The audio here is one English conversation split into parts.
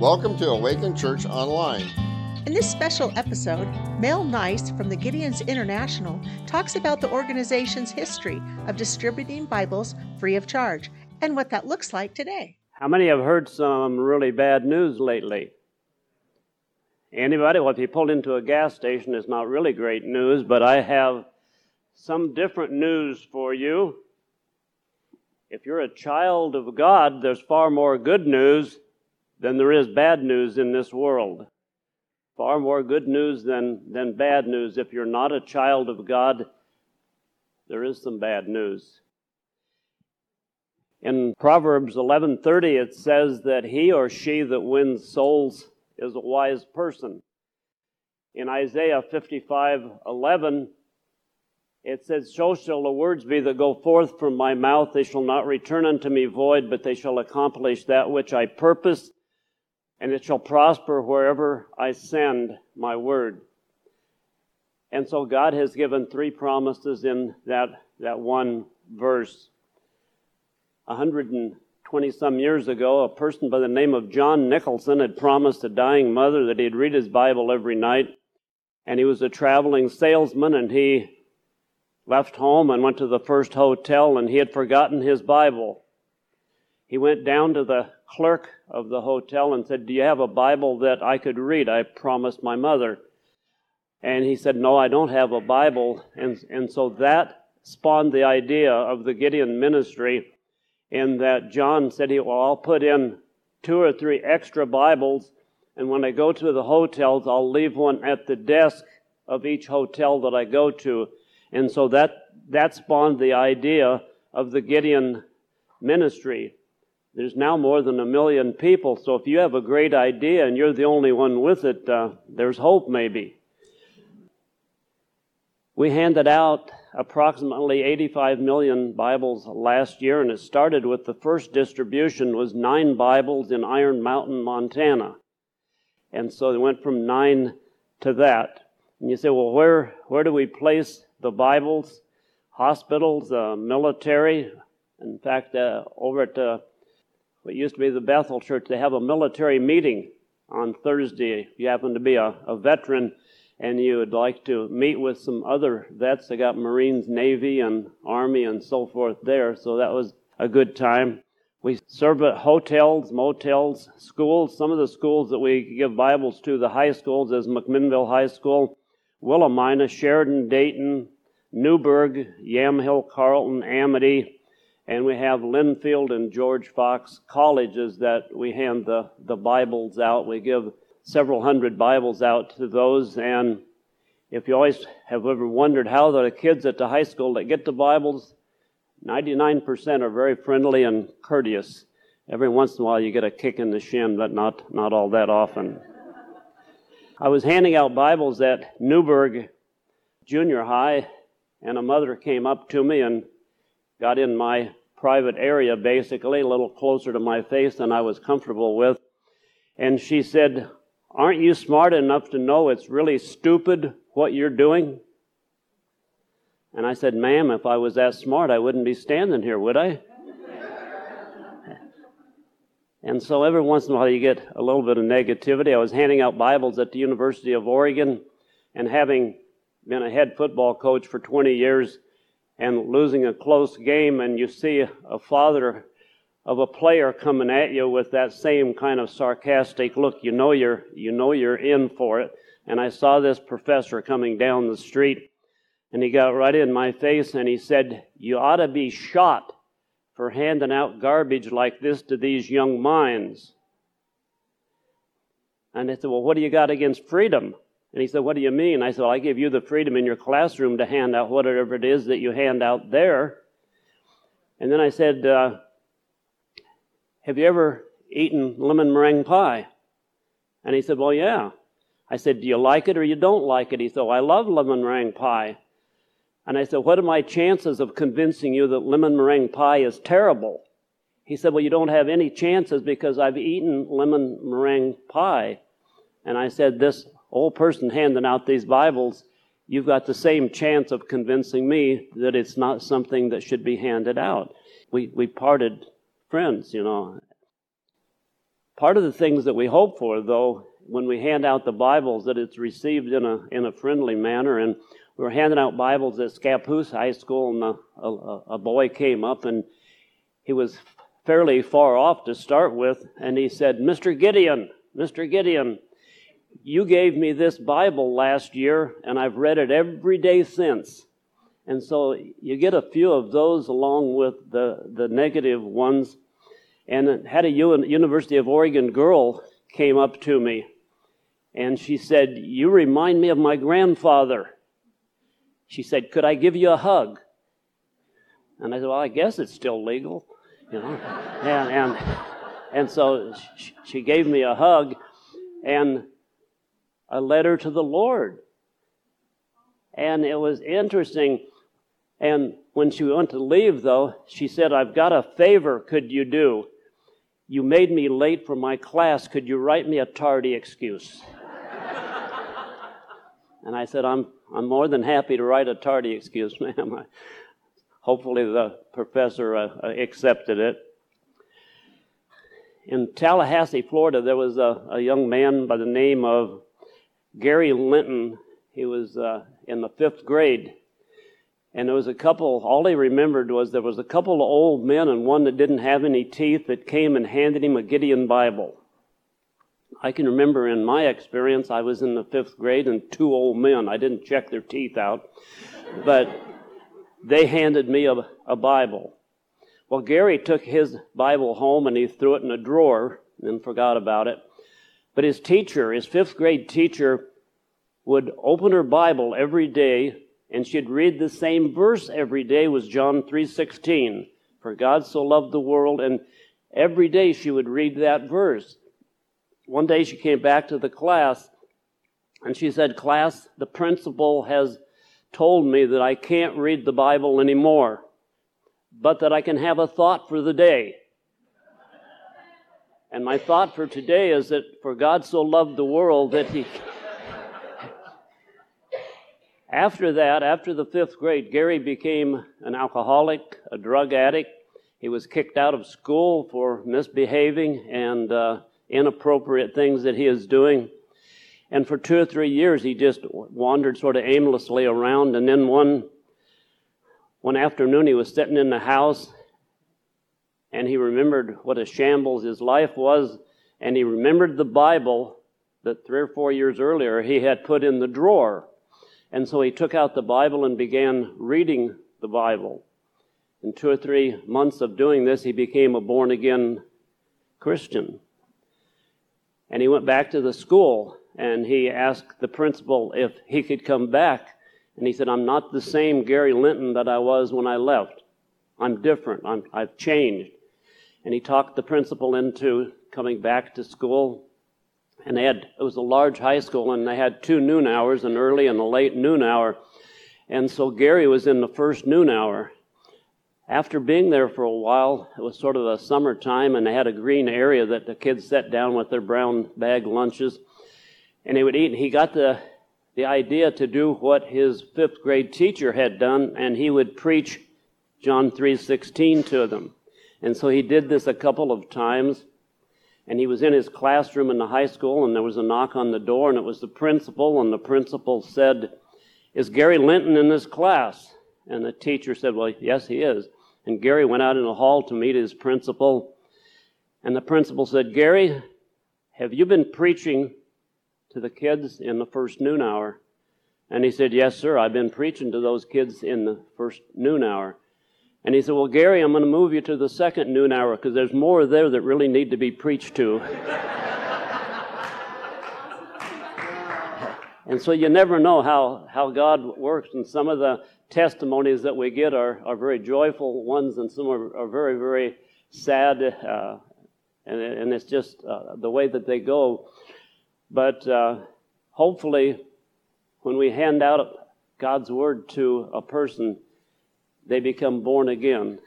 Welcome to Awaken Church Online. In this special episode, Mel Nice from the Gideons International talks about the organization's history of distributing Bibles free of charge and what that looks like today. How many have heard some really bad news lately? Anybody? Well, if you pulled into a gas station, it's not really great news, but I have some different news for you. If you're a child of God, there's far more good news than there is bad news in this world. Far more good news than, than bad news. If you're not a child of God, there is some bad news. In Proverbs 11:30 it says that he or she that wins souls is a wise person. In Isaiah 55:11 it says, So shall the words be that go forth from my mouth. They shall not return unto me void, but they shall accomplish that which I purpose and it shall prosper wherever I send my word. And so God has given three promises in that, that one verse. 120 some years ago, a person by the name of John Nicholson had promised a dying mother that he'd read his Bible every night. And he was a traveling salesman and he left home and went to the first hotel and he had forgotten his Bible. He went down to the clerk of the hotel and said, Do you have a Bible that I could read? I promised my mother. And he said, No, I don't have a Bible. And, and so that spawned the idea of the Gideon ministry, in that John said, Well, I'll put in two or three extra Bibles, and when I go to the hotels, I'll leave one at the desk of each hotel that I go to. And so that, that spawned the idea of the Gideon ministry. There's now more than a million people, so if you have a great idea and you're the only one with it, uh, there's hope maybe. We handed out approximately 85 million Bibles last year, and it started with the first distribution was nine Bibles in Iron Mountain, Montana. And so they went from nine to that. And you say, well, where, where do we place the Bibles? Hospitals, uh, military. In fact, uh, over at uh, what used to be the Bethel Church, they have a military meeting on Thursday. If you happen to be a, a veteran and you would like to meet with some other vets, they got Marines, Navy, and Army, and so forth there. So that was a good time. We serve at hotels, motels, schools. Some of the schools that we give Bibles to, the high schools, is McMinnville High School, Willamina, Sheridan, Dayton, Newberg, Yamhill, Carlton, Amity, and we have Linfield and George Fox colleges that we hand the, the Bibles out. We give several hundred Bibles out to those. And if you always have ever wondered how the kids at the high school that get the Bibles, 99% are very friendly and courteous. Every once in a while you get a kick in the shin, but not, not all that often. I was handing out Bibles at Newberg Junior High, and a mother came up to me and got in my private area, basically, a little closer to my face than I was comfortable with. And she said, Aren't you smart enough to know it's really stupid what you're doing? And I said, Ma'am, if I was that smart, I wouldn't be standing here, would I? and so every once in a while you get a little bit of negativity. I was handing out Bibles at the University of Oregon, and having been a head football coach for 20 years, and losing a close game, and you see a father of a player coming at you with that same kind of sarcastic look, you know you're you know you're in for it. And I saw this professor coming down the street, and he got right in my face and he said, "You ought to be shot for handing out garbage like this to these young minds." And I said, "Well, what do you got against freedom?" And he said, What do you mean? I said, well, I give you the freedom in your classroom to hand out whatever it is that you hand out there. And then I said, uh, Have you ever eaten lemon meringue pie? And he said, Well, yeah. I said, Do you like it or you don't like it? He said, I love lemon meringue pie. And I said, What are my chances of convincing you that lemon meringue pie is terrible? He said, Well, you don't have any chances because I've eaten lemon meringue pie. And I said, This old person handing out these Bibles, you've got the same chance of convincing me that it's not something that should be handed out. We, we parted friends, you know. Part of the things that we hope for, though, when we hand out the Bibles, that it's received in a, in a friendly manner. And we were handing out Bibles at Scappoose High School, and a, a, a boy came up, and he was fairly far off to start with, and he said, Mr. Gideon, Mr. Gideon, you gave me this Bible last year, and I've read it every day since. And so you get a few of those along with the, the negative ones. And had a University of Oregon girl came up to me, and she said, You remind me of my grandfather. She said, Could I give you a hug? And I said, Well, I guess it's still legal, you know. and, and, and so she gave me a hug, and a letter to the Lord. And it was interesting. And when she went to leave, though, she said, I've got a favor could you do? You made me late for my class. Could you write me a tardy excuse? and I said, I'm, I'm more than happy to write a tardy excuse, ma'am. Hopefully, the professor uh, accepted it. In Tallahassee, Florida, there was a, a young man by the name of Gary Linton, he was uh, in the fifth grade. And there was a couple, all he remembered was there was a couple of old men and one that didn't have any teeth that came and handed him a Gideon Bible. I can remember in my experience, I was in the fifth grade and two old men, I didn't check their teeth out, but they handed me a, a Bible. Well, Gary took his Bible home and he threw it in a drawer and forgot about it. But his teacher, his fifth grade teacher, would open her Bible every day and she'd read the same verse every day was John 3:16. For God so loved the world and every day she would read that verse. One day she came back to the class and she said, "Class, the principal has told me that I can't read the Bible anymore, but that I can have a thought for the day." And my thought for today is that for God so loved the world that he. after that, after the fifth grade, Gary became an alcoholic, a drug addict. He was kicked out of school for misbehaving and uh, inappropriate things that he was doing. And for two or three years, he just wandered sort of aimlessly around. And then one, one afternoon, he was sitting in the house and he remembered what a shambles his life was, and he remembered the Bible that three or four years earlier he had put in the drawer. And so he took out the Bible and began reading the Bible. In two or three months of doing this, he became a born again Christian. And he went back to the school and he asked the principal if he could come back. And he said, I'm not the same Gary Linton that I was when I left. I'm different. I'm, I've changed and he talked the principal into coming back to school. And they had, it was a large high school, and they had two noon hours, an early and a late noon hour. And so Gary was in the first noon hour. After being there for a while, it was sort of a summertime, and they had a green area that the kids sat down with their brown bag lunches, and they would eat. And he got the the idea to do what his fifth grade teacher had done, and he would preach John three sixteen to them. And so he did this a couple of times. And he was in his classroom in the high school, and there was a knock on the door, and it was the principal. And the principal said, Is Gary Linton in this class? And the teacher said, Well, yes, he is. And Gary went out in the hall to meet his principal. And the principal said, Gary, have you been preaching to the kids in the first noon hour? And he said, Yes, sir, I've been preaching to those kids in the first noon hour. And he said, Well, Gary, I'm going to move you to the second noon hour because there's more there that really need to be preached to. and so you never know how, how God works. And some of the testimonies that we get are, are very joyful ones, and some are, are very, very sad. Uh, and, and it's just uh, the way that they go. But uh, hopefully, when we hand out God's word to a person, they become born again.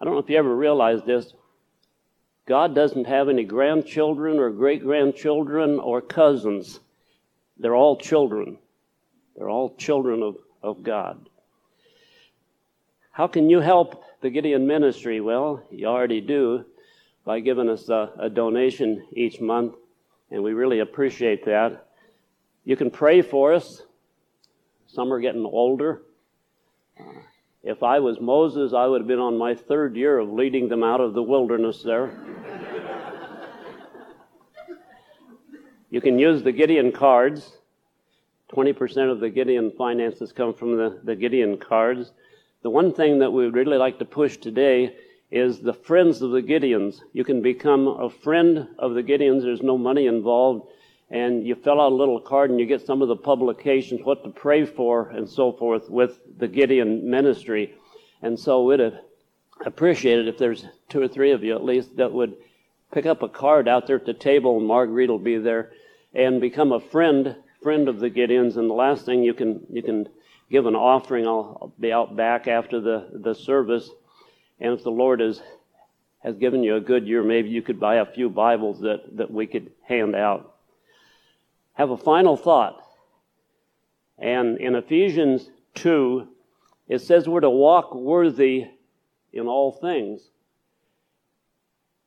I don't know if you ever realized this. God doesn't have any grandchildren or great grandchildren or cousins. They're all children. They're all children of, of God. How can you help the Gideon ministry? Well, you already do. by giving us a, a donation each month, and we really appreciate that. You can pray for us. Some are getting older. If I was Moses, I would have been on my third year of leading them out of the wilderness there. you can use the Gideon cards. 20% of the Gideon finances come from the, the Gideon cards. The one thing that we would really like to push today is the friends of the Gideons. You can become a friend of the Gideons. There's no money involved. And you fill out a little card and you get some of the publications, what to pray for, and so forth with the Gideon ministry. And so we'd appreciate it if there's two or three of you at least that would pick up a card out there at the table and Marguerite will be there and become a friend friend of the Gideons. And the last thing you can you can give an offering. I'll, be out back after the, the service. And if the Lord has has given you a good year, maybe you could buy a few Bibles that, that we could hand out. Have a final thought. And in Ephesians 2, it says we're to walk worthy in all things.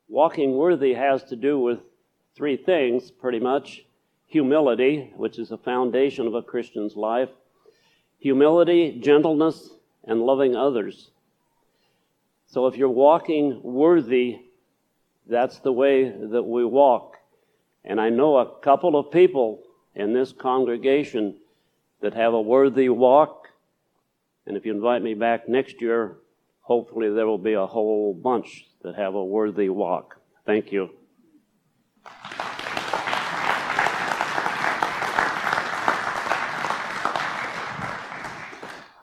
Walking worthy has to do with three things, pretty much humility, which is the foundation of a Christian's life, humility, gentleness, and loving others. So if you're walking worthy, that's the way that we walk. And I know a couple of people in this congregation that have a worthy walk. And if you invite me back next year, hopefully there will be a whole bunch that have a worthy walk. Thank you.